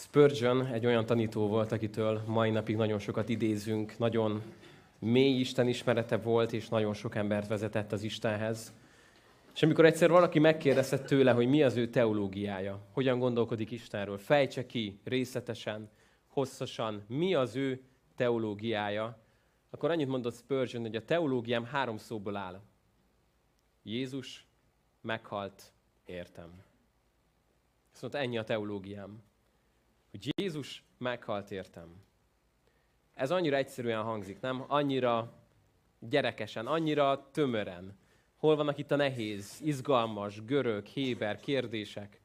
Spurgeon egy olyan tanító volt, akitől mai napig nagyon sokat idézünk, nagyon mély Isten ismerete volt, és nagyon sok embert vezetett az Istenhez. És amikor egyszer valaki megkérdezte tőle, hogy mi az ő teológiája, hogyan gondolkodik Istenről, fejtse ki részletesen, hosszasan, mi az ő teológiája, akkor annyit mondott Spurgeon, hogy a teológiám három szóból áll. Jézus meghalt, értem. Azt mondta, ennyi a teológiám hogy Jézus meghalt értem. Ez annyira egyszerűen hangzik, nem? Annyira gyerekesen, annyira tömören. Hol vannak itt a nehéz, izgalmas, görög, héber kérdések?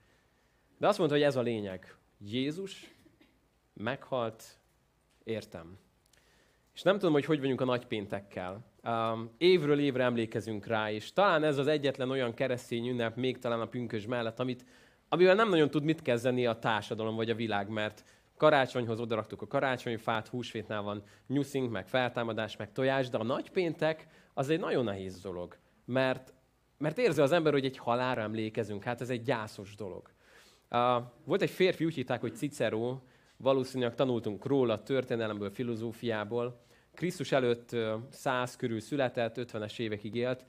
De azt mondta, hogy ez a lényeg. Jézus meghalt, értem. És nem tudom, hogy hogy vagyunk a nagypéntekkel. Um, évről évre emlékezünk rá, és talán ez az egyetlen olyan keresztény ünnep, még talán a pünkös mellett, amit amivel nem nagyon tud mit kezdeni a társadalom vagy a világ, mert karácsonyhoz odaraktuk a karácsonyfát, húsvétnál van nyuszink, meg feltámadás, meg tojás, de a nagypéntek az egy nagyon nehéz dolog, mert, mert érzi az ember, hogy egy halára emlékezünk, hát ez egy gyászos dolog. Uh, volt egy férfi, úgy hitták, hogy Cicero, valószínűleg tanultunk róla történelemből, filozófiából, Krisztus előtt száz körül született, 50-es évekig élt.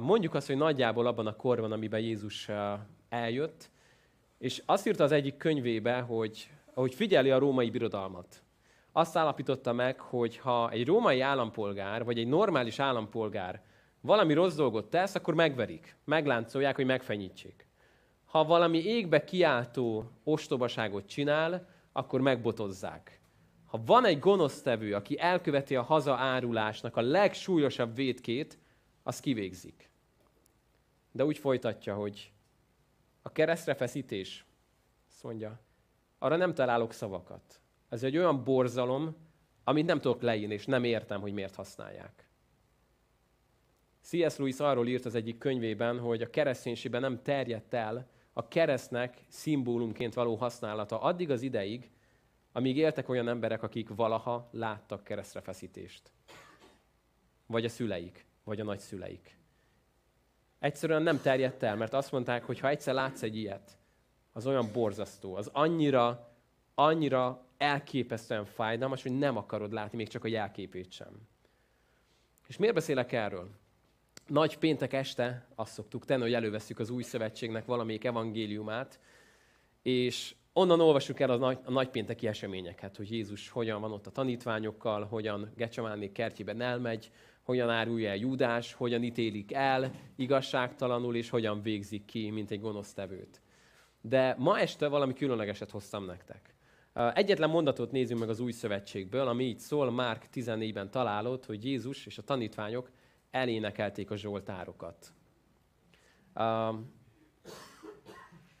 Mondjuk azt, hogy nagyjából abban a korban, amiben Jézus eljött, és azt írta az egyik könyvébe, hogy ahogy figyeli a római birodalmat, azt állapította meg, hogy ha egy római állampolgár, vagy egy normális állampolgár valami rossz dolgot tesz, akkor megverik, megláncolják, hogy megfenyítsék. Ha valami égbe kiáltó ostobaságot csinál, akkor megbotozzák. Ha van egy gonosztevő, aki elköveti a hazaárulásnak a legsúlyosabb vétkét, az kivégzik. De úgy folytatja, hogy a keresztre feszítés, azt mondja, arra nem találok szavakat. Ez egy olyan borzalom, amit nem tudok leírni, és nem értem, hogy miért használják. C.S. Lewis arról írt az egyik könyvében, hogy a kereszténységben nem terjedt el a keresztnek szimbólumként való használata addig az ideig, amíg éltek olyan emberek, akik valaha láttak keresztrefeszítést. Vagy a szüleik, vagy a nagyszüleik egyszerűen nem terjedt el, mert azt mondták, hogy ha egyszer látsz egy ilyet, az olyan borzasztó, az annyira, annyira elképesztően fájdalmas, hogy nem akarod látni még csak a jelképét sem. És miért beszélek erről? Nagy péntek este azt szoktuk tenni, hogy előveszük az új szövetségnek valamelyik evangéliumát, és onnan olvassuk el a, nagy, a nagypénteki eseményeket, hogy Jézus hogyan van ott a tanítványokkal, hogyan Gecsemáné kertjében elmegy, hogyan árulja el Júdás, hogyan ítélik el igazságtalanul, és hogyan végzik ki, mint egy gonosztevőt. De ma este valami különlegeset hoztam nektek. Egyetlen mondatot nézzünk meg az új szövetségből, ami így szól, Márk 14-ben találott, hogy Jézus és a tanítványok elénekelték a zsoltárokat.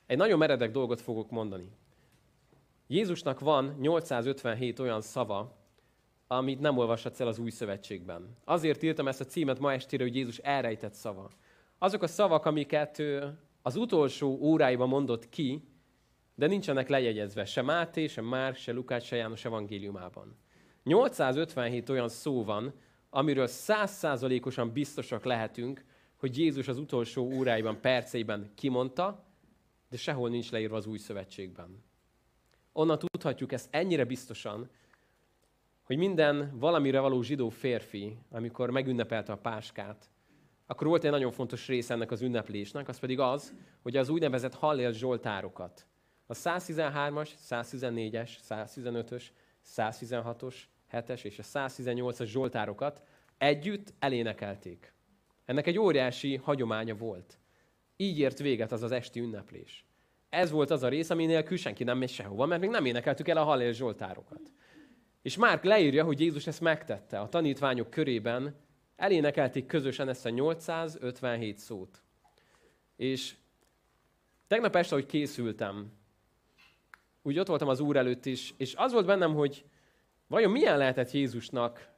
Egy nagyon meredek dolgot fogok mondani. Jézusnak van 857 olyan szava, amit nem olvashatsz el az új szövetségben. Azért írtam ezt a címet ma estére, hogy Jézus elrejtett szava. Azok a szavak, amiket az utolsó óráiban mondott ki, de nincsenek lejegyezve se Máté, se Márk, se Lukács, se János evangéliumában. 857 olyan szó van, amiről százszázalékosan biztosak lehetünk, hogy Jézus az utolsó óráiban, perceiben kimondta, de sehol nincs leírva az új szövetségben. Onnan tudhatjuk ezt ennyire biztosan, hogy minden valamire való zsidó férfi, amikor megünnepelte a páskát, akkor volt egy nagyon fontos része ennek az ünneplésnek, az pedig az, hogy az úgynevezett hallél zsoltárokat, a 113-as, 114-es, 115-ös, 116-os, 7-es és a 118-as zsoltárokat együtt elénekelték. Ennek egy óriási hagyománya volt. Így ért véget az az esti ünneplés. Ez volt az a rész, ami nélkül senki nem megy sehova, mert még nem énekeltük el a hallél zsoltárokat. És Márk leírja, hogy Jézus ezt megtette. A tanítványok körében elénekelték közösen ezt a 857 szót. És tegnap este, hogy készültem, úgy ott voltam az Úr előtt is, és az volt bennem, hogy vajon milyen lehetett Jézusnak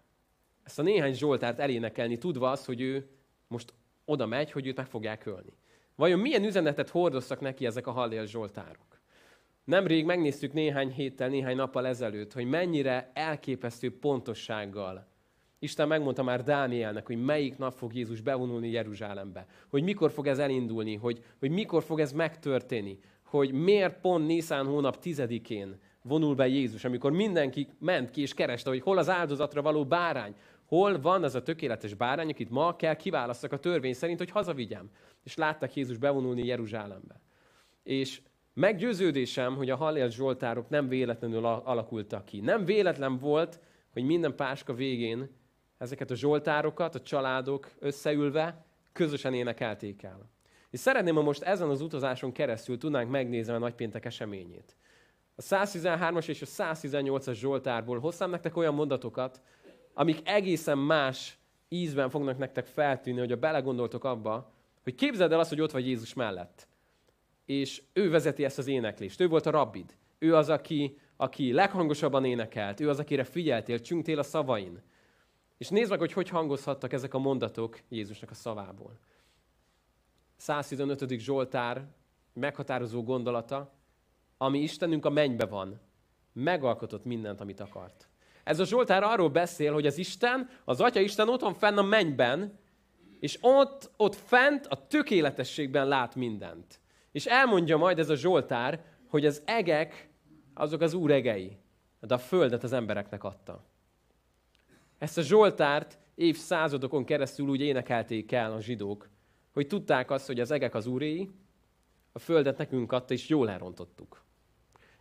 ezt a néhány Zsoltárt elénekelni, tudva azt, hogy ő most oda megy, hogy őt meg fogják ölni. Vajon milyen üzenetet hordoztak neki ezek a hallél Zsoltárok? Nemrég megnéztük néhány héttel, néhány nappal ezelőtt, hogy mennyire elképesztő pontossággal Isten megmondta már Dánielnek, hogy melyik nap fog Jézus bevonulni Jeruzsálembe, hogy mikor fog ez elindulni, hogy, hogy mikor fog ez megtörténni. hogy miért pont Nisztán hónap tizedikén vonul be Jézus, amikor mindenki ment ki és kereste, hogy hol az áldozatra való bárány, hol van az a tökéletes bárány, akit ma kell kiválasztak a törvény szerint, hogy hazavigyem. És láttak Jézus bevonulni Jeruzsálembe. És meggyőződésem, hogy a Hallél Zsoltárok nem véletlenül alakultak ki. Nem véletlen volt, hogy minden páska végén ezeket a zsoltárokat a családok összeülve közösen énekelték el. És szeretném, ha most ezen az utazáson keresztül tudnánk megnézni a nagypéntek eseményét. A 113-as és a 118-as Zsoltárból hoztam nektek olyan mondatokat, amik egészen más ízben fognak nektek feltűnni, hogy a belegondoltok abba, hogy képzeld el azt, hogy ott vagy Jézus mellett. És ő vezeti ezt az éneklést. Ő volt a rabbid. Ő az, aki, aki leghangosabban énekelt. Ő az, akire figyeltél, csüngtél a szavain. És nézd meg, hogy hogy hangozhattak ezek a mondatok Jézusnak a szavából. 115. Zsoltár meghatározó gondolata, ami Istenünk a mennybe van, megalkotott mindent, amit akart. Ez a Zsoltár arról beszél, hogy az Isten, az Atya Isten ott van fenn a mennyben, és ott, ott fent a tökéletességben lát mindent. És elmondja majd ez a Zsoltár, hogy az egek, azok az Úr egei, de a földet az embereknek adta. Ezt a Zsoltárt évszázadokon keresztül úgy énekelték el a zsidók, hogy tudták azt, hogy az egek az úréi, a földet nekünk adta, és jól elrontottuk.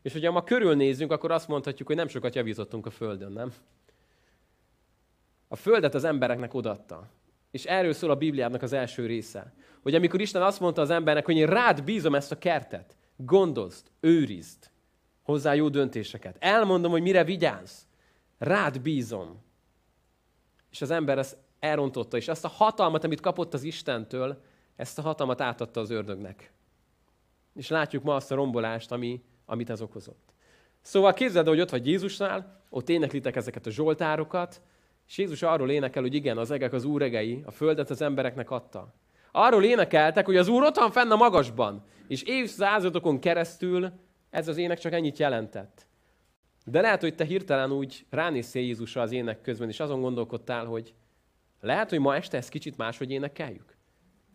És hogyha ma körülnézünk, akkor azt mondhatjuk, hogy nem sokat javítottunk a földön, nem? A földet az embereknek odatta. És erről szól a Bibliának az első része. Hogy amikor Isten azt mondta az embernek, hogy én rád bízom ezt a kertet, gondozd, őrizd, hozzá jó döntéseket. Elmondom, hogy mire vigyázz. Rád bízom. És az ember ezt elrontotta, és azt a hatalmat, amit kapott az Istentől, ezt a hatalmat átadta az ördögnek. És látjuk ma azt a rombolást, ami, amit ez okozott. Szóval képzeld, hogy ott vagy Jézusnál, ott éneklitek ezeket a zsoltárokat, és Jézus arról énekel, hogy igen, az egek az Úr egei, a földet az embereknek adta. Arról énekeltek, hogy az Úr ott van fenn a magasban, és évszázadokon keresztül ez az ének csak ennyit jelentett. De lehet, hogy te hirtelen úgy ránéztél Jézusra az ének közben, és azon gondolkodtál, hogy lehet, hogy ma este ezt kicsit máshogy énekeljük.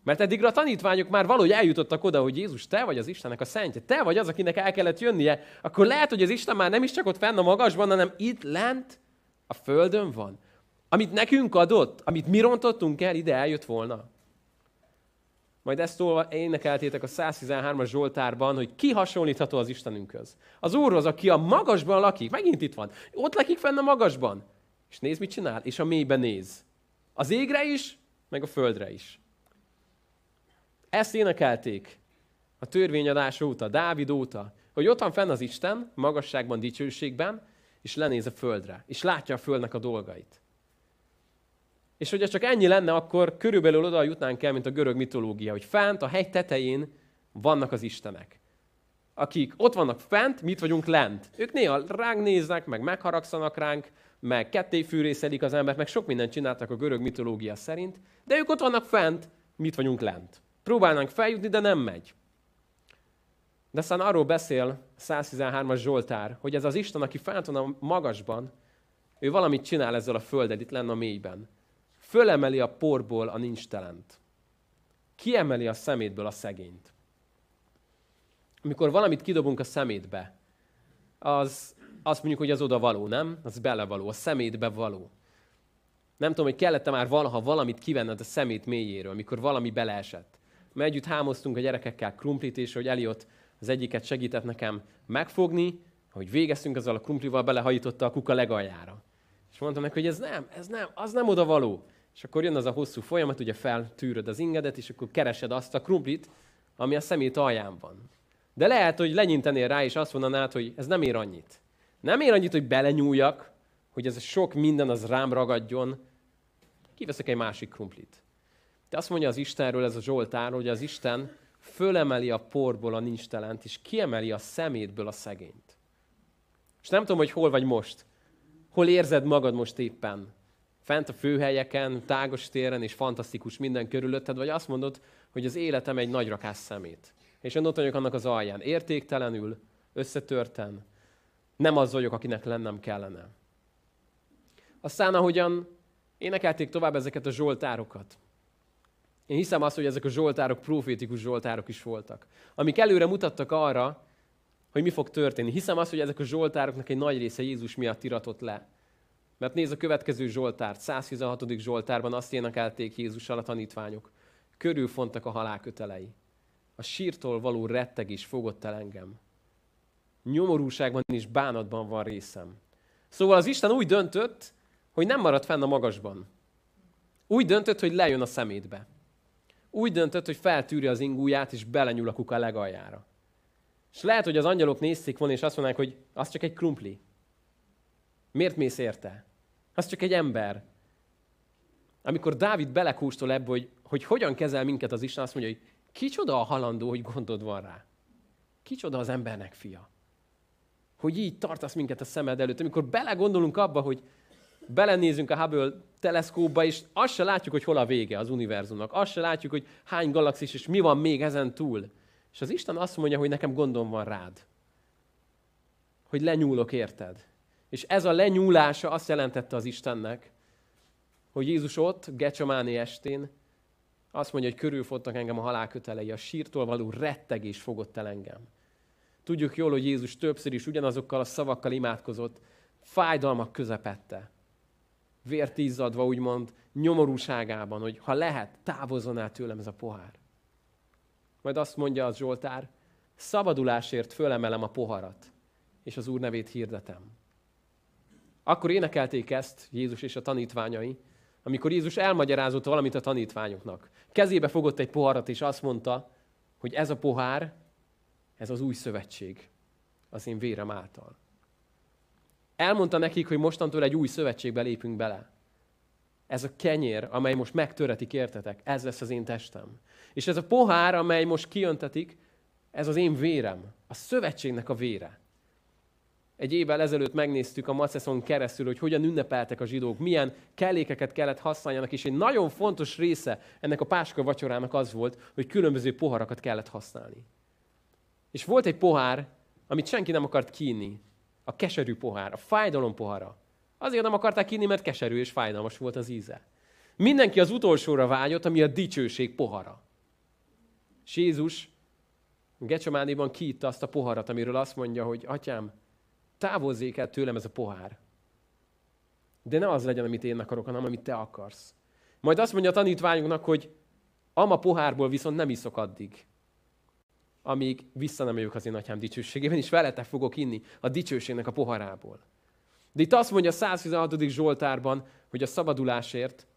Mert eddigra a tanítványok már valahogy eljutottak oda, hogy Jézus, te vagy az Istennek a szentje, te vagy az, akinek el kellett jönnie, akkor lehet, hogy az Isten már nem is csak ott fenn a magasban, hanem itt lent a földön van. Amit nekünk adott, amit mi rontottunk el, ide eljött volna. Majd ezt szólva énekeltétek a 113-as Zsoltárban, hogy ki hasonlítható az Istenünkhöz. Az Úrhoz, aki a magasban lakik, megint itt van, ott lakik fenn a magasban. És néz, mit csinál, és a mélyben néz. Az égre is, meg a földre is. Ezt énekelték a törvényadás óta, Dávid óta, hogy ott van fenn az Isten, magasságban, dicsőségben, és lenéz a földre, és látja a földnek a dolgait. És hogyha csak ennyi lenne, akkor körülbelül oda jutnánk el, mint a görög mitológia, hogy fent, a hegy tetején vannak az istenek. Akik ott vannak fent, mit vagyunk lent. Ők néha ránk néznek, meg megharagszanak ránk, meg ketté fűrészelik az embert, meg sok mindent csináltak a görög mitológia szerint, de ők ott vannak fent, mit vagyunk lent. Próbálnánk feljutni, de nem megy. De aztán arról beszél 113-as Zsoltár, hogy ez az Isten, aki fent van a magasban, ő valamit csinál ezzel a földet, itt lenne a mélyben. Fölemeli a porból a nincs telent. Kiemeli a szemétből a szegényt. Amikor valamit kidobunk a szemétbe, az azt mondjuk, hogy az oda való, nem? Az belevaló, a szemétbe való. Nem tudom, hogy kellett-e már valaha valamit kivenned a szemét mélyéről, amikor valami beleesett. Mert együtt hámoztunk a gyerekekkel krumplit, és hogy Eliott az egyiket segített nekem megfogni, hogy végeztünk azzal a krumplival, belehajította a kuka legaljára. És mondtam neki, hogy ez nem, ez nem, az nem oda való. És akkor jön az a hosszú folyamat, ugye feltűröd az ingedet, és akkor keresed azt a krumplit, ami a szemét alján van. De lehet, hogy lenyintenél rá, és azt mondanád, hogy ez nem ér annyit. Nem ér annyit, hogy belenyúljak, hogy ez a sok minden az rám ragadjon. Kiveszek egy másik krumplit. De azt mondja az Istenről, ez a Zsoltár, hogy az Isten fölemeli a porból a nincs telent, és kiemeli a szemétből a szegényt. És nem tudom, hogy hol vagy most. Hol érzed magad most éppen? Fent a főhelyeken, tágos téren, és fantasztikus minden körülötted, vagy azt mondod, hogy az életem egy nagy rakás szemét. És én ott vagyok annak az alján. Értéktelenül, összetörten. Nem az vagyok, akinek lennem kellene. Aztán, ahogyan énekelték tovább ezeket a zsoltárokat, Én hiszem azt, hogy ezek a zsoltárok profétikus zsoltárok is voltak, amik előre mutattak arra, hogy mi fog történni. Hiszem azt, hogy ezek a zsoltároknak egy nagy része Jézus miatt iratott le. Mert nézd a következő zsoltárt, 116. zsoltárban azt énekelték Jézussal a tanítványok. Körülfontak a halál kötelei. A sírtól való rettegés fogott el engem. Nyomorúságban és bánatban van részem. Szóval az Isten úgy döntött, hogy nem marad fenn a magasban. Úgy döntött, hogy lejön a szemétbe. Úgy döntött, hogy feltűri az ingúját, és belenyúl a kuka legaljára. És lehet, hogy az angyalok nézték volna, és azt mondanák, hogy az csak egy krumpli. Miért mész érte? Az csak egy ember. Amikor Dávid belekóstol ebbe, hogy, hogy hogyan kezel minket az Isten, azt mondja, hogy kicsoda a halandó, hogy gondod van rá. Kicsoda az embernek fia. Hogy így tartasz minket a szemed előtt. Amikor belegondolunk abba, hogy belenézünk a Hubble teleszkóba, és azt se látjuk, hogy hol a vége az univerzumnak. Azt se látjuk, hogy hány galaxis, és mi van még ezen túl. És az Isten azt mondja, hogy nekem gondom van rád. Hogy lenyúlok érted. És ez a lenyúlása azt jelentette az Istennek, hogy Jézus ott, Gecsamáni estén, azt mondja, hogy körülfogtak engem a halálkötelei, a sírtól való rettegés fogott el engem. Tudjuk jól, hogy Jézus többször is ugyanazokkal a szavakkal imádkozott, fájdalmak közepette. Vért izzadva, úgymond, nyomorúságában, hogy ha lehet, távozzon el tőlem ez a pohár. Majd azt mondja az Zsoltár, szabadulásért fölemelem a poharat, és az Úr nevét hirdetem. Akkor énekelték ezt Jézus és a tanítványai, amikor Jézus elmagyarázott valamit a tanítványoknak. Kezébe fogott egy poharat, és azt mondta, hogy ez a pohár, ez az új szövetség az én vérem által. Elmondta nekik, hogy mostantól egy új szövetségbe lépünk bele. Ez a kenyér, amely most megtöretik, értetek, ez lesz az én testem. És ez a pohár, amely most kijöntetik, ez az én vérem, a szövetségnek a vére. Egy évvel ezelőtt megnéztük a Maceszon keresztül, hogy hogyan ünnepeltek a zsidók, milyen kellékeket kellett használjanak, és egy nagyon fontos része ennek a páska vacsorának az volt, hogy különböző poharakat kellett használni. És volt egy pohár, amit senki nem akart kínni. A keserű pohár, a fájdalom pohara. Azért nem akarták kínni, mert keserű és fájdalmas volt az íze. Mindenki az utolsóra vágyott, ami a dicsőség pohara. És Jézus Gecsemánéban kiitta azt a poharat, amiről azt mondja, hogy atyám, távozzék el tőlem ez a pohár. De ne az legyen, amit én akarok, hanem amit te akarsz. Majd azt mondja a tanítványoknak, hogy ama pohárból viszont nem iszok addig, amíg vissza nem jövök az én atyám dicsőségében, és veletek fogok inni a dicsőségnek a poharából. De itt azt mondja a 116. Zsoltárban, hogy a szabadulásért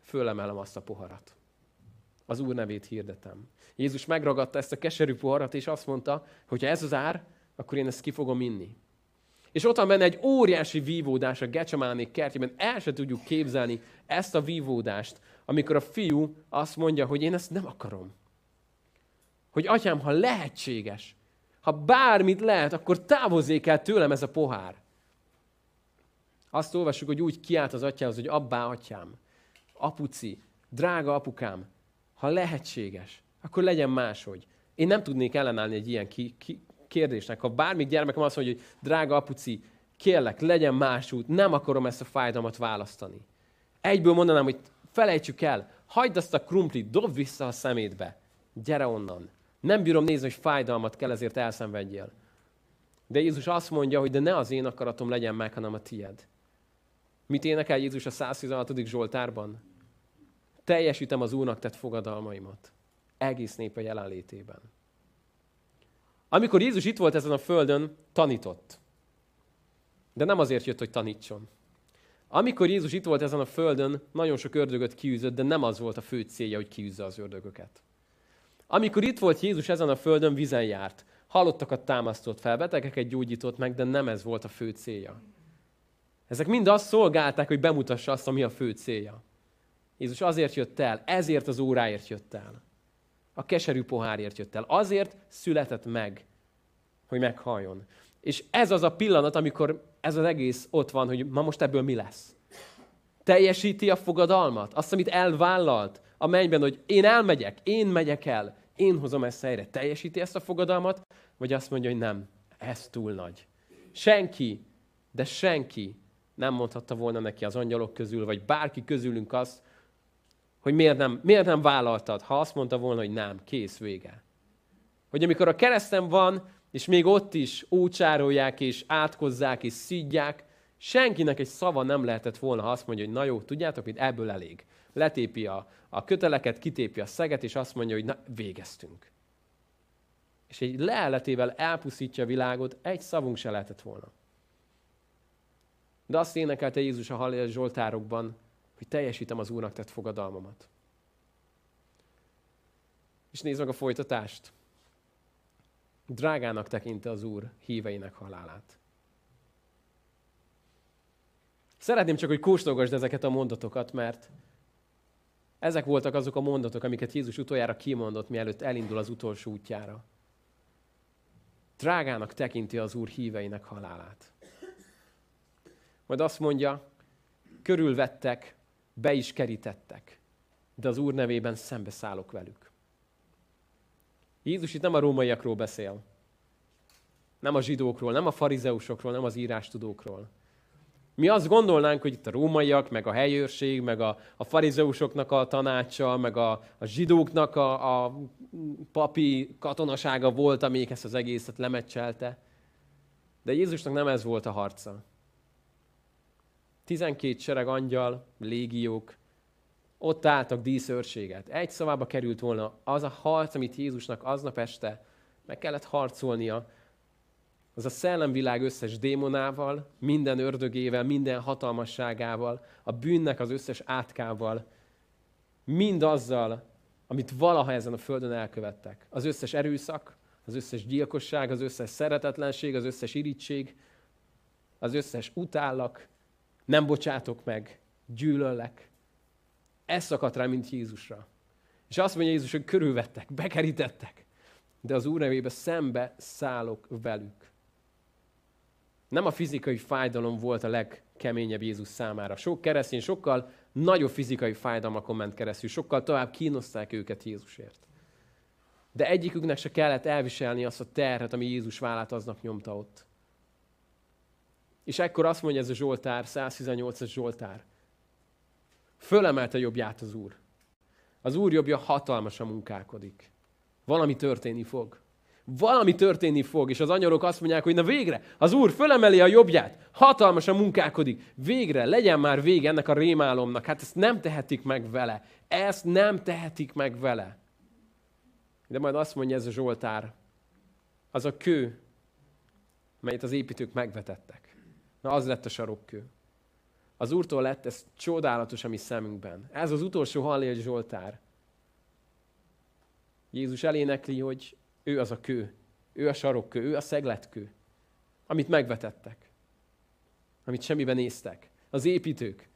fölemelem azt a poharat. Az Úr nevét hirdetem. Jézus megragadta ezt a keserű poharat, és azt mondta, hogy ha ez az ár, akkor én ezt ki fogom inni. És ott van benne egy óriási vívódás a Gecsemánék kertjében. El se tudjuk képzelni ezt a vívódást, amikor a fiú azt mondja, hogy én ezt nem akarom. Hogy atyám, ha lehetséges, ha bármit lehet, akkor távozzék el tőlem ez a pohár. Azt olvassuk, hogy úgy kiált az atyához, hogy abbá atyám, apuci, drága apukám, ha lehetséges, akkor legyen máshogy. Én nem tudnék ellenállni egy ilyen ki, ki, kérdésnek. Ha bármik gyermekem azt mondja, hogy drága apuci, kérlek, legyen más út, nem akarom ezt a fájdalmat választani. Egyből mondanám, hogy felejtsük el, hagyd azt a krumplit, dob vissza a szemétbe. Gyere onnan. Nem bírom nézni, hogy fájdalmat kell, ezért elszenvedjél. De Jézus azt mondja, hogy de ne az én akaratom legyen meg, hanem a tied. Mit énekel Jézus a 116. Zsoltárban? Teljesítem az Úrnak tett fogadalmaimat. Egész népe jelenlétében. Amikor Jézus itt volt ezen a földön, tanított. De nem azért jött, hogy tanítson. Amikor Jézus itt volt ezen a földön, nagyon sok ördögöt kiűzött, de nem az volt a fő célja, hogy kiűzze az ördögöket. Amikor itt volt Jézus ezen a földön, vizen járt. Halottakat támasztott fel, betegeket gyógyított meg, de nem ez volt a fő célja. Ezek mind azt szolgálták, hogy bemutassa azt, ami a fő célja. Jézus azért jött el, ezért az óráért jött el. A keserű pohárért jött el. Azért született meg, hogy meghalljon. És ez az a pillanat, amikor ez az egész ott van, hogy ma most ebből mi lesz. Teljesíti a fogadalmat, azt, amit elvállalt a mennyben, hogy én elmegyek, én megyek el, én hozom ezt helyre. Teljesíti ezt a fogadalmat, vagy azt mondja, hogy nem, ez túl nagy. Senki, de senki nem mondhatta volna neki az angyalok közül, vagy bárki közülünk azt, hogy miért nem, miért nem vállaltad, ha azt mondta volna, hogy nem, kész, vége. Hogy amikor a keresztem van, és még ott is ócsárolják, és átkozzák, és szidják, senkinek egy szava nem lehetett volna, ha azt mondja, hogy na jó, tudjátok mit, ebből elég. Letépi a, a köteleket, kitépi a szeget, és azt mondja, hogy na, végeztünk. És egy leeletével elpusztítja a világot, egy szavunk se lehetett volna. De azt énekelte Jézus a Hallél Zsoltárokban, hogy teljesítem az Úrnak tett fogadalmamat. És nézd meg a folytatást. Drágának tekinte az Úr híveinek halálát. Szeretném csak, hogy kóstolgasd ezeket a mondatokat, mert ezek voltak azok a mondatok, amiket Jézus utoljára kimondott, mielőtt elindul az utolsó útjára. Drágának tekinti az Úr híveinek halálát. Majd azt mondja, körülvettek, be is kerítettek, de az Úr nevében szembeszállok velük. Jézus itt nem a rómaiakról beszél, nem a zsidókról, nem a farizeusokról, nem az írástudókról. Mi azt gondolnánk, hogy itt a rómaiak, meg a helyőrség, meg a, a farizeusoknak a tanácsa, meg a, a zsidóknak a, a papi katonasága volt, amelyik ezt az egészet lemecselte. De Jézusnak nem ez volt a harca. 12 sereg angyal, légiók, ott álltak díszőrséget. Egy szavába került volna az a harc, amit Jézusnak aznap este meg kellett harcolnia, az a szellemvilág összes démonával, minden ördögével, minden hatalmasságával, a bűnnek az összes átkával, mind azzal, amit valaha ezen a földön elkövettek. Az összes erőszak, az összes gyilkosság, az összes szeretetlenség, az összes irítség, az összes utállak, nem bocsátok meg, gyűlöllek. Ez szakadt rá, mint Jézusra. És azt mondja Jézus, hogy körülvettek, bekerítettek, de az Úr nevébe szembe szállok velük. Nem a fizikai fájdalom volt a legkeményebb Jézus számára. Sok keresztény sokkal nagyobb fizikai fájdalmakon ment keresztül, sokkal tovább kínozták őket Jézusért. De egyiküknek se kellett elviselni azt a terhet, ami Jézus vállát aznap nyomta ott. És ekkor azt mondja ez a Zsoltár, 118-as Zsoltár. Fölemelte jobbját az Úr. Az Úr jobbja hatalmasan munkálkodik. Valami történni fog. Valami történni fog, és az anyarok azt mondják, hogy na végre, az Úr fölemeli a jobbját, hatalmasan munkálkodik, végre, legyen már vége ennek a rémálomnak. Hát ezt nem tehetik meg vele. Ezt nem tehetik meg vele. De majd azt mondja ez a Zsoltár, az a kő, melyet az építők megvetettek. Na, az lett a sarokkő. Az Úrtól lett ez csodálatos a mi szemünkben. Ez az utolsó Hallél Zsoltár. Jézus elénekli, hogy ő az a kő, ő a sarokkő, ő a szegletkő, amit megvetettek, amit semmiben néztek. Az építők.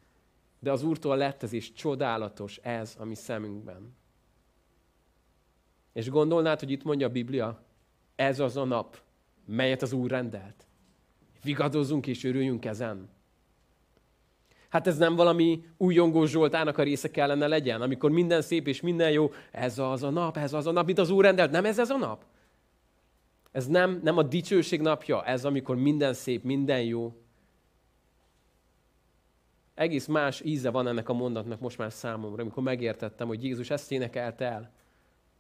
De az Úrtól lett ez is csodálatos ez a mi szemünkben. És gondolnád, hogy itt mondja a Biblia, ez az a nap, melyet az Úr rendelt. Vigadozzunk és örüljünk ezen. Hát ez nem valami újongó Zsoltának a része kellene legyen, amikor minden szép és minden jó, ez az a nap, ez az a nap, mint az Úr rendelt. Nem ez ez a nap? Ez nem, nem a dicsőség napja, ez amikor minden szép, minden jó. Egész más íze van ennek a mondatnak most már számomra, amikor megértettem, hogy Jézus ezt énekelt el.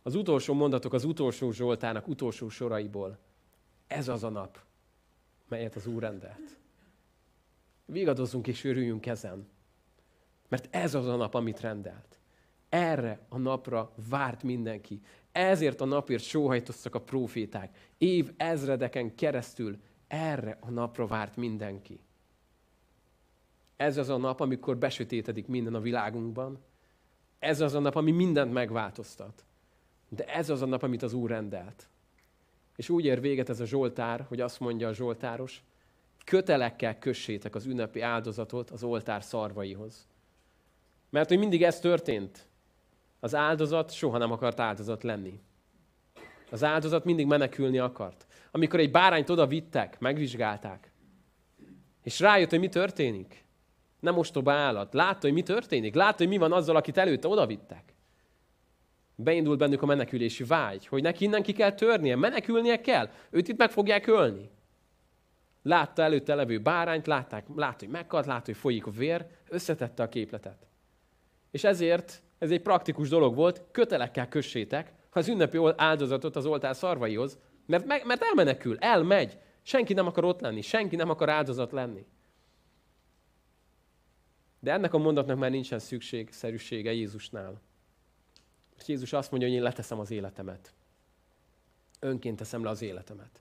Az utolsó mondatok az utolsó Zsoltának utolsó soraiból. Ez az a nap, melyet az Úr rendelt. Vigadozzunk és örüljünk ezen. Mert ez az a nap, amit rendelt. Erre a napra várt mindenki. Ezért a napért sóhajtoztak a proféták. Év ezredeken keresztül erre a napra várt mindenki. Ez az a nap, amikor besötétedik minden a világunkban. Ez az a nap, ami mindent megváltoztat. De ez az a nap, amit az Úr rendelt. És úgy ér véget ez a Zsoltár, hogy azt mondja a Zsoltáros, kötelekkel kössétek az ünnepi áldozatot az oltár szarvaihoz. Mert hogy mindig ez történt. Az áldozat soha nem akart áldozat lenni. Az áldozat mindig menekülni akart. Amikor egy bárányt oda vittek, megvizsgálták, és rájött, hogy mi történik. Nem ostoba állat. Látta, hogy mi történik. Látta, hogy mi van azzal, akit előtte oda vittek. Beindult bennük a menekülési vágy, hogy neki innen ki kell törnie, menekülnie kell. Őt itt meg fogják ölni. Látta előtte levő bárányt, látták, látta, hogy meghalt, látta, hogy folyik a vér, összetette a képletet. És ezért ez egy praktikus dolog volt, kötelekkel kössétek az ünnepi áldozatot az oltár szarvaihoz, mert, meg, mert elmenekül, elmegy. Senki nem akar ott lenni, senki nem akar áldozat lenni. De ennek a mondatnak már nincsen szükségszerűsége Jézusnál. Mert Jézus azt mondja, hogy én leteszem az életemet. Önként teszem le az életemet.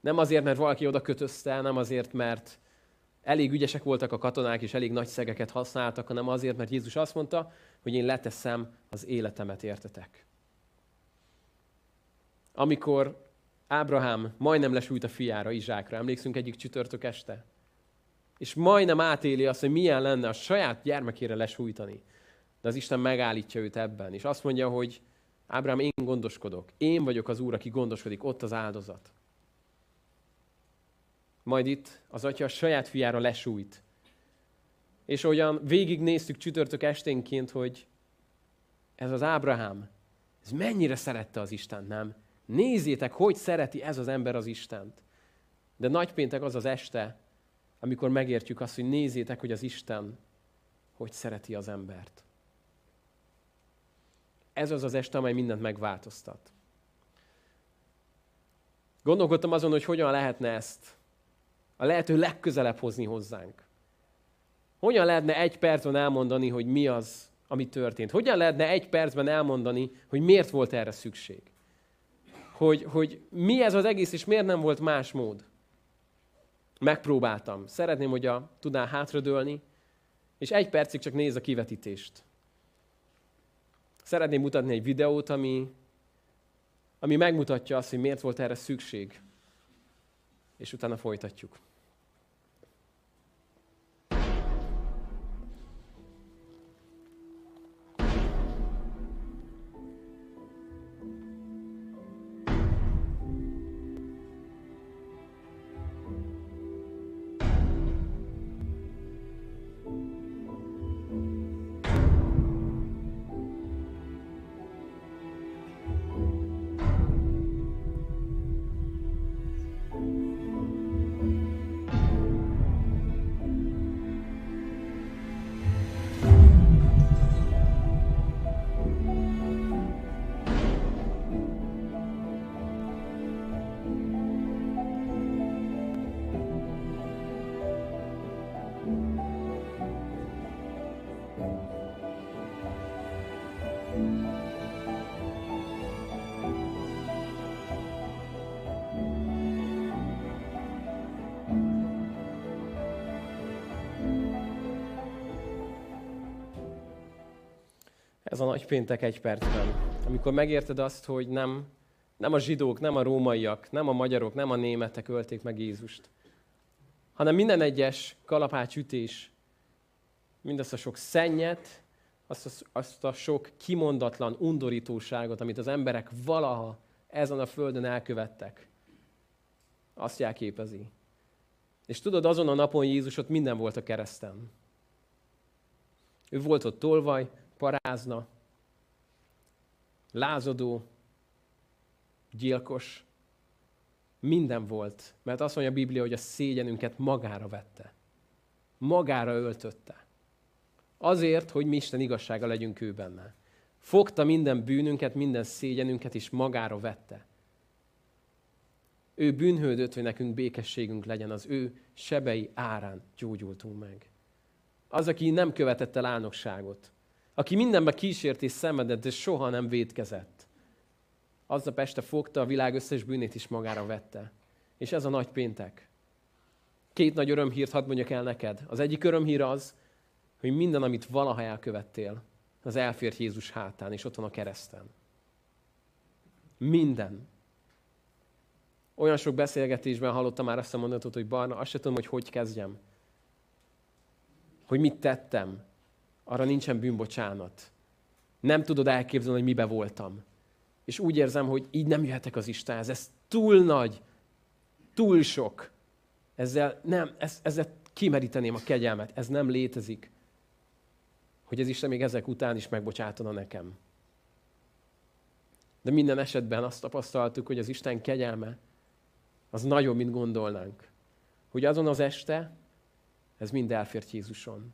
Nem azért, mert valaki oda kötözte, nem azért, mert elég ügyesek voltak a katonák, és elég nagy szegeket használtak, hanem azért, mert Jézus azt mondta, hogy én leteszem az életemet, értetek. Amikor Ábrahám majdnem lesújt a fiára, Izsákra, emlékszünk egyik csütörtök este? És majdnem átéli azt, hogy milyen lenne a saját gyermekére lesújtani. De az Isten megállítja őt ebben, és azt mondja, hogy Ábrahám, én gondoskodok. Én vagyok az Úr, aki gondoskodik, ott az áldozat. Majd itt az atya a saját fiára lesújt. És olyan végignéztük csütörtök esténként, hogy ez az Ábrahám, ez mennyire szerette az Isten, nem? Nézzétek, hogy szereti ez az ember az Istent. De nagypéntek az az este, amikor megértjük azt, hogy nézzétek, hogy az Isten hogy szereti az embert. Ez az az este, amely mindent megváltoztat. Gondolkodtam azon, hogy hogyan lehetne ezt a lehető legközelebb hozni hozzánk. Hogyan lehetne egy percben elmondani, hogy mi az, ami történt? Hogyan lehetne egy percben elmondani, hogy miért volt erre szükség? Hogy, hogy mi ez az egész, és miért nem volt más mód? Megpróbáltam. Szeretném, hogy a, tudnál hátradőlni, és egy percig csak néz a kivetítést. Szeretném mutatni egy videót, ami, ami megmutatja azt, hogy miért volt erre szükség. És utána folytatjuk. Ez a nagy péntek egy percben. Amikor megérted azt, hogy nem, nem a zsidók, nem a rómaiak, nem a magyarok, nem a németek ölték meg Jézust, hanem minden egyes kalapácsütés, mindazt a sok szennyet, azt a, azt a sok kimondatlan undorítóságot, amit az emberek valaha ezen a földön elkövettek, azt jelképezi. És tudod, azon a napon Jézus ott minden volt a kereszten. Ő volt ott tolvaj, parázna, lázadó, gyilkos, minden volt. Mert azt mondja a Biblia, hogy a szégyenünket magára vette. Magára öltötte. Azért, hogy mi Isten igazsága legyünk ő benne. Fogta minden bűnünket, minden szégyenünket, és magára vette. Ő bűnhődött, hogy nekünk békességünk legyen, az ő sebei árán gyógyultunk meg. Az, aki nem követett el álnokságot, aki mindenben kísért és szenvedett, de soha nem védkezett. Aznap este fogta a világ összes bűnét is magára vette. És ez a nagy péntek. Két nagy örömhírt hadd mondjak el neked. Az egyik örömhír az, hogy minden, amit valaha elkövettél, az elfért Jézus hátán, és ott van a kereszten. Minden. Olyan sok beszélgetésben hallottam már azt a mondatot, hogy Barna, azt sem tudom, hogy hogy kezdjem. Hogy mit tettem arra nincsen bűnbocsánat. Nem tudod elképzelni, hogy mibe voltam. És úgy érzem, hogy így nem jöhetek az Istenhez. Ez túl nagy, túl sok. Ezzel, nem, ez, ezzel kimeríteném a kegyelmet. Ez nem létezik. Hogy az Isten még ezek után is megbocsátana nekem. De minden esetben azt tapasztaltuk, hogy az Isten kegyelme az nagyobb, mint gondolnánk. Hogy azon az este ez mind elfért Jézuson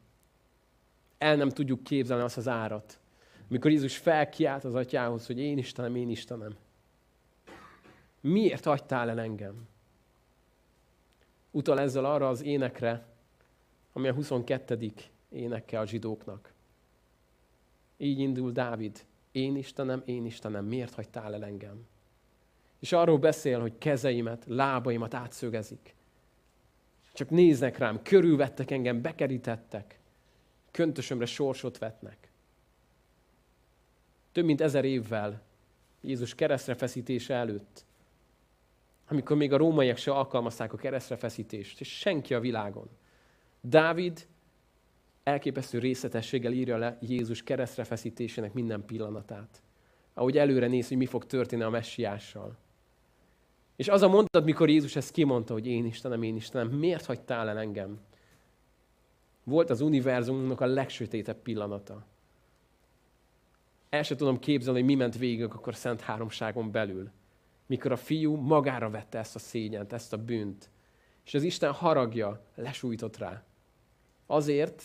el nem tudjuk képzelni azt az árat, Amikor Jézus felkiált az atyához, hogy én Istenem, én Istenem. Miért hagytál el engem? Utal ezzel arra az énekre, ami a 22. énekke a zsidóknak. Így indul Dávid. Én Istenem, én Istenem, miért hagytál el engem? És arról beszél, hogy kezeimet, lábaimat átszögezik. Csak néznek rám, körülvettek engem, bekerítettek. Köntösömre sorsot vetnek. Több mint ezer évvel Jézus keresztre feszítése előtt, amikor még a rómaiak se alkalmazták a keresztre feszítést, és senki a világon. Dávid elképesztő részletességgel írja le Jézus keresztre feszítésének minden pillanatát. Ahogy előre néz, hogy mi fog történni a messiással. És az a mondat, mikor Jézus ezt kimondta, hogy én Istenem, én Istenem, miért hagytál el engem? Volt az univerzumunknak a legsötétebb pillanata. El sem tudom képzelni, hogy mi ment végig akkor Szent Háromságon belül. Mikor a fiú magára vette ezt a szégyent, ezt a bűnt. És az Isten haragja lesújtott rá. Azért,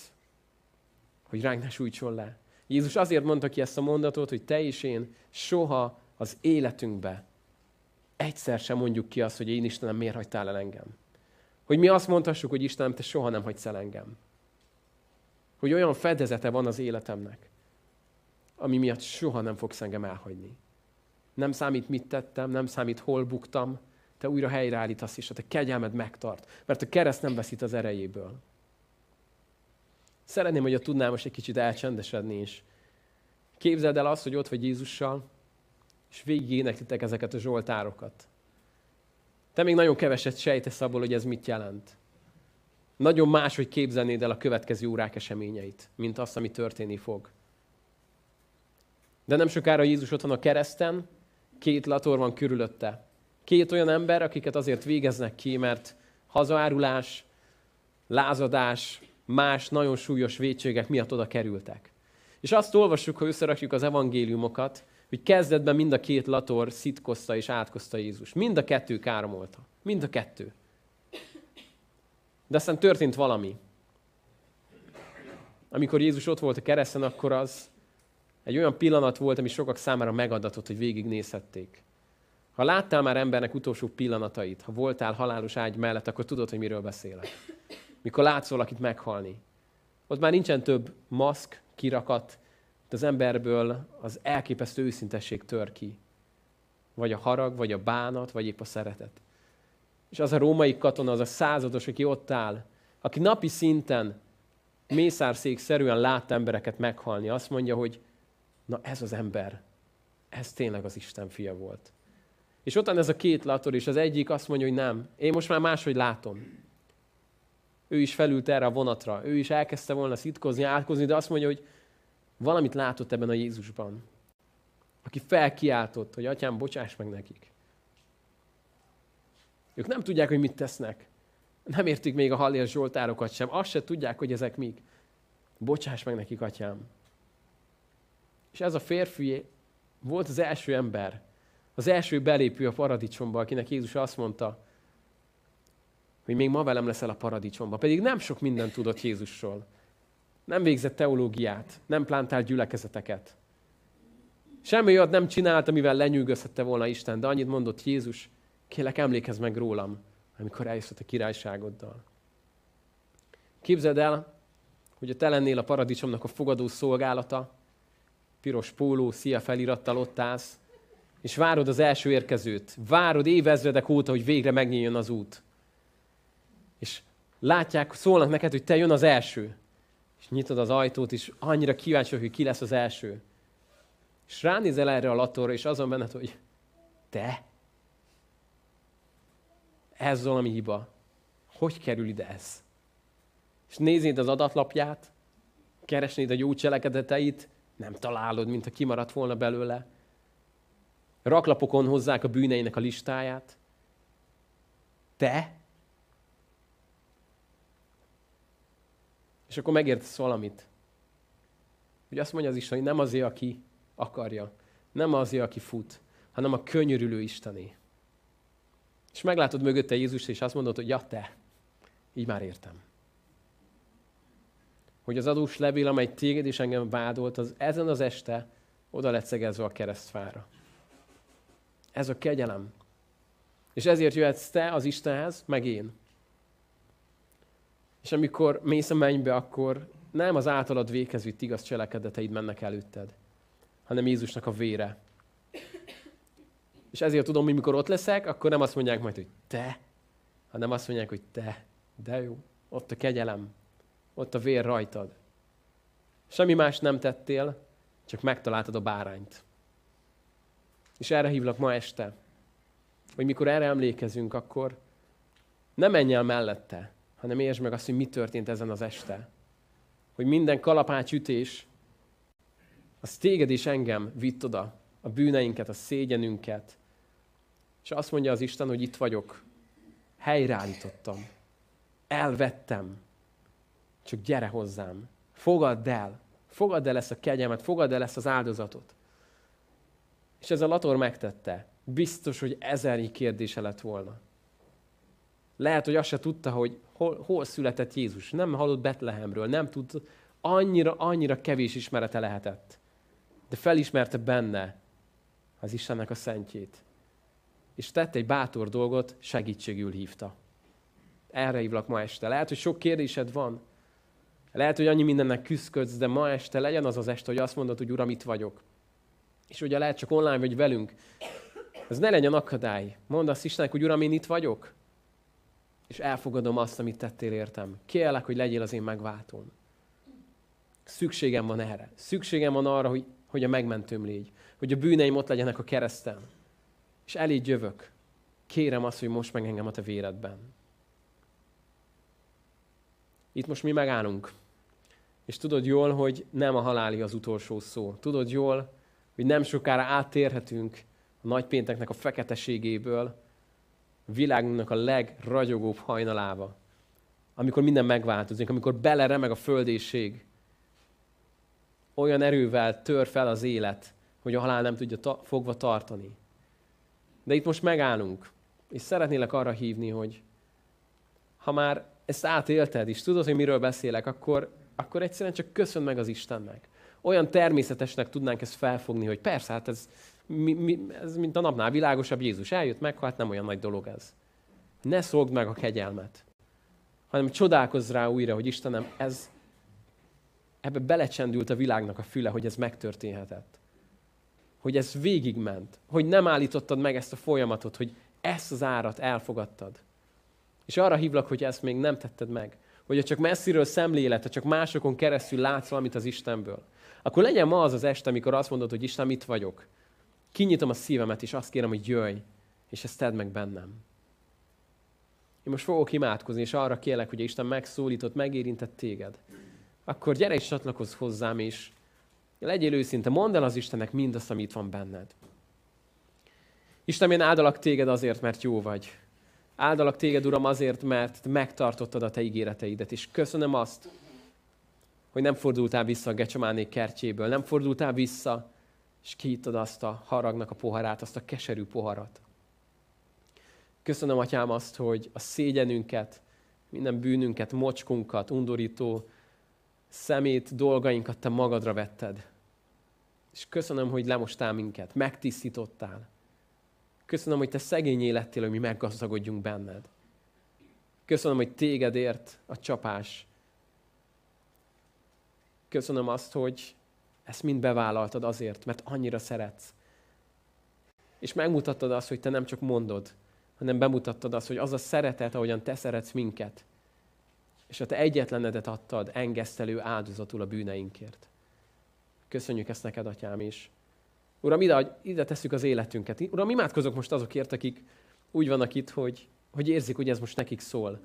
hogy ránk ne sújtson le. Jézus azért mondta ki ezt a mondatot, hogy te és én soha az életünkbe egyszer sem mondjuk ki azt, hogy én Istenem, miért hagytál el engem. Hogy mi azt mondhassuk, hogy Istenem, te soha nem hagysz el engem. Hogy olyan fedezete van az életemnek, ami miatt soha nem fogsz engem elhagyni. Nem számít, mit tettem, nem számít, hol buktam, te újra helyreállítasz, és a te kegyelmed megtart. Mert a kereszt nem veszít az erejéből. Szeretném, hogy a tudnál most egy kicsit elcsendesedni is. Képzeld el azt, hogy ott vagy Jézussal, és végig éneklitek ezeket a zsoltárokat. Te még nagyon keveset sejtesz abból, hogy ez mit jelent. Nagyon más, hogy képzelnéd el a következő órák eseményeit, mint azt, ami történni fog. De nem sokára Jézus ott van a kereszten, két lator van körülötte. Két olyan ember, akiket azért végeznek ki, mert hazaárulás, lázadás, más nagyon súlyos vétségek miatt oda kerültek. És azt olvassuk, ha összerakjuk az evangéliumokat, hogy kezdetben mind a két lator szitkozta és átkozta Jézus. Mind a kettő káromolta. Mind a kettő. De aztán történt valami. Amikor Jézus ott volt a kereszten, akkor az egy olyan pillanat volt, ami sokak számára megadatott, hogy végignézhették. Ha láttál már embernek utolsó pillanatait, ha voltál halálos ágy mellett, akkor tudod, hogy miről beszélek. Mikor látsz valakit meghalni. Ott már nincsen több maszk, kirakat, az emberből az elképesztő őszintesség tör ki. Vagy a harag, vagy a bánat, vagy épp a szeretet. És az a római katona, az a százados, aki ott áll, aki napi szinten mészárszékszerűen lát embereket meghalni, azt mondja, hogy na ez az ember, ez tényleg az Isten fia volt. És ott ez a két lator, és az egyik azt mondja, hogy nem, én most már máshogy látom. Ő is felült erre a vonatra, ő is elkezdte volna szitkozni, átkozni, de azt mondja, hogy valamit látott ebben a Jézusban, aki felkiáltott, hogy atyám, bocsáss meg nekik. Ők nem tudják, hogy mit tesznek. Nem értik még a Hallél Zsoltárokat sem. Azt se tudják, hogy ezek mik. Bocsáss meg nekik, atyám. És ez a férfi volt az első ember, az első belépő a paradicsomba, akinek Jézus azt mondta, hogy még ma velem leszel a paradicsomba. Pedig nem sok mindent tudott Jézusról. Nem végzett teológiát, nem plántált gyülekezeteket. Semmi olyat nem csinált, amivel lenyűgözhette volna Isten, de annyit mondott Jézus, kélek emlékezz meg rólam, amikor eljössz a királyságoddal. Képzeld el, hogy a te lennél a paradicsomnak a fogadó szolgálata, piros póló, szia felirattal ott állsz, és várod az első érkezőt. Várod évezredek óta, hogy végre megnyíljon az út. És látják, szólnak neked, hogy te jön az első és nyitod az ajtót, és annyira kíváncsi hogy ki lesz az első. És ránézel erre a latorra, és azon benned, hogy te? Ez valami hiba. Hogy kerül ide ez? És néznéd az adatlapját, keresnéd a jó cselekedeteit, nem találod, mint ha kimaradt volna belőle. Raklapokon hozzák a bűneinek a listáját. Te? És akkor megértesz valamit. Hogy azt mondja az Isten, hogy nem azért, aki akarja, nem azért, aki fut, hanem a könyörülő Istené. És meglátod mögötte Jézus, és azt mondod, hogy ja, te, így már értem. hogy az adós levél, amely téged és engem vádolt, az ezen az este oda lett szegezve a keresztfára. Ez a kegyelem. És ezért jöhetsz te az Istenhez, meg én. És amikor mész a mennybe, akkor nem az általad véghez vitt igaz cselekedeteid mennek előtted, hanem Jézusnak a vére. És ezért tudom, hogy mikor ott leszek, akkor nem azt mondják majd, hogy te, hanem azt mondják, hogy te, de jó, ott a kegyelem, ott a vér rajtad. Semmi más nem tettél, csak megtaláltad a bárányt. És erre hívlak ma este, hogy mikor erre emlékezünk, akkor ne menj el mellette, hanem értsd meg azt, hogy mi történt ezen az este. Hogy minden kalapácsütés, az téged és engem vitt oda, a bűneinket, a szégyenünket. És azt mondja az Isten, hogy itt vagyok, helyreállítottam, elvettem, csak gyere hozzám, fogadd el, fogadd el ezt a kegyelmet, fogadd el ezt az áldozatot. És ez a Lator megtette. Biztos, hogy ezernyi kérdése lett volna. Lehet, hogy azt se tudta, hogy hol, hol született Jézus. Nem hallott Betlehemről, nem tud, annyira, annyira kevés ismerete lehetett. De felismerte benne az Istennek a szentjét. És tette egy bátor dolgot, segítségül hívta. Erre hívlak ma este. Lehet, hogy sok kérdésed van. Lehet, hogy annyi mindennek küzdködsz, de ma este legyen az az este, hogy azt mondod, hogy Uram, itt vagyok. És ugye lehet csak online vagy velünk. Ez ne legyen akadály. Mondd azt Istennek, hogy Uram, én itt vagyok és elfogadom azt, amit tettél értem. Kérlek, hogy legyél az én megváltóm. Szükségem van erre. Szükségem van arra, hogy, hogy a megmentőm légy. Hogy a bűneim ott legyenek a kereszten. És elégy jövök. Kérem azt, hogy most meg engem a te véredben. Itt most mi megállunk. És tudod jól, hogy nem a haláli az utolsó szó. Tudod jól, hogy nem sokára áttérhetünk a nagypénteknek a feketeségéből világunknak a legragyogóbb hajnalába. Amikor minden megváltozik, amikor beleremeg a földéség, olyan erővel tör fel az élet, hogy a halál nem tudja ta- fogva tartani. De itt most megállunk, és szeretnélek arra hívni, hogy ha már ezt átélted, és tudod, hogy miről beszélek, akkor, akkor egyszerűen csak köszön meg az Istennek. Olyan természetesnek tudnánk ezt felfogni, hogy persze, hát ez, mi, mi, ez mint a napnál világosabb, Jézus eljött, meghalt, nem olyan nagy dolog ez. Ne szolgd meg a kegyelmet, hanem csodálkozz rá újra, hogy Istenem, ez, ebbe belecsendült a világnak a füle, hogy ez megtörténhetett. Hogy ez végigment. Hogy nem állítottad meg ezt a folyamatot, hogy ezt az árat elfogadtad. És arra hívlak, hogy ezt még nem tetted meg. Hogyha csak messziről szemlélet, ha csak másokon keresztül látsz valamit az Istenből, akkor legyen ma az az este, amikor azt mondod, hogy Isten, mit vagyok. Kinyitom a szívemet, és azt kérem, hogy jöjj, és ezt tedd meg bennem. Én most fogok imádkozni, és arra kérlek, hogy Isten megszólított, megérintett téged. Akkor gyere és csatlakozz hozzám, és legyél őszinte, mondd el az Istennek mindazt, ami itt van benned. Isten, én áldalak téged azért, mert jó vagy. Áldalak téged, Uram, azért, mert megtartottad a te ígéreteidet, és köszönöm azt, hogy nem fordultál vissza a Gecsemánék kertjéből, nem fordultál vissza és kiittad azt a haragnak a poharát, azt a keserű poharat. Köszönöm, Atyám, azt, hogy a szégyenünket, minden bűnünket, mocskunkat, undorító szemét, dolgainkat Te magadra vetted. És köszönöm, hogy lemostál minket, megtisztítottál. Köszönöm, hogy Te szegényé lettél, hogy mi meggazdagodjunk benned. Köszönöm, hogy Tégedért a csapás. Köszönöm azt, hogy ezt mind bevállaltad azért, mert annyira szeretsz. És megmutattad azt, hogy te nem csak mondod, hanem bemutattad azt, hogy az a szeretet, ahogyan te szeretsz minket, és a te egyetlenedet adtad engesztelő áldozatul a bűneinkért. Köszönjük ezt neked, atyám is. Uram, ide, ide tesszük az életünket. Uram, imádkozok most azokért, akik úgy vannak itt, hogy, hogy érzik, hogy ez most nekik szól.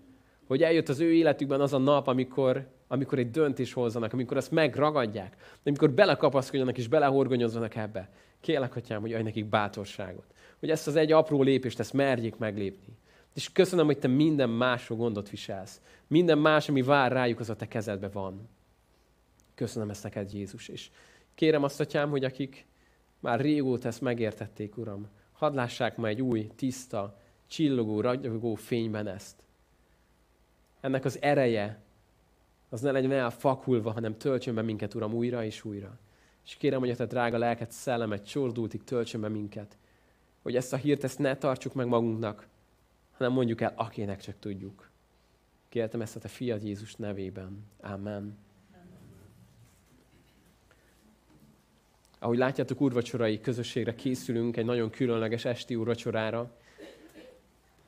Hogy eljött az ő életükben az a nap, amikor amikor egy döntés hozzanak, amikor azt megragadják, amikor belekapaszkodjanak és belehorgonyozzanak ebbe. Kérlek, atyám, hogy adj nekik bátorságot. Hogy ezt az egy apró lépést, ezt merjék meglépni. És köszönöm, hogy te minden másról gondot viselsz. Minden más, ami vár rájuk, az a te kezedbe van. Köszönöm ezt neked, Jézus. És kérem azt, atyám, hogy akik már régóta ezt megértették, Uram, hadd lássák ma egy új, tiszta, csillogó, ragyogó fényben ezt. Ennek az ereje, az ne legyen elfakulva, hanem töltsön be minket, Uram, újra és újra. És kérem, hogy a te drága lelket, szellemet csordultig töltsön be minket. Hogy ezt a hírt, ezt ne tartsuk meg magunknak, hanem mondjuk el, akinek csak tudjuk. Kértem ezt a te fiad Jézus nevében. Amen. Ahogy látjátok, úrvacsorai közösségre készülünk egy nagyon különleges esti úrvacsorára,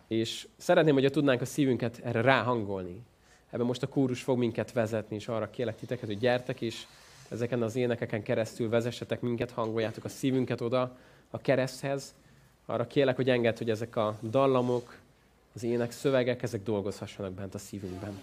és szeretném, hogyha tudnánk a szívünket erre ráhangolni. Ebben most a kórus fog minket vezetni, és arra kérlek titeket, hogy gyertek, és ezeken az énekeken keresztül vezessetek minket, hangoljátok a szívünket oda a kereszthez. Arra kérlek, hogy engedd, hogy ezek a dallamok, az ének szövegek, ezek dolgozhassanak bent a szívünkben.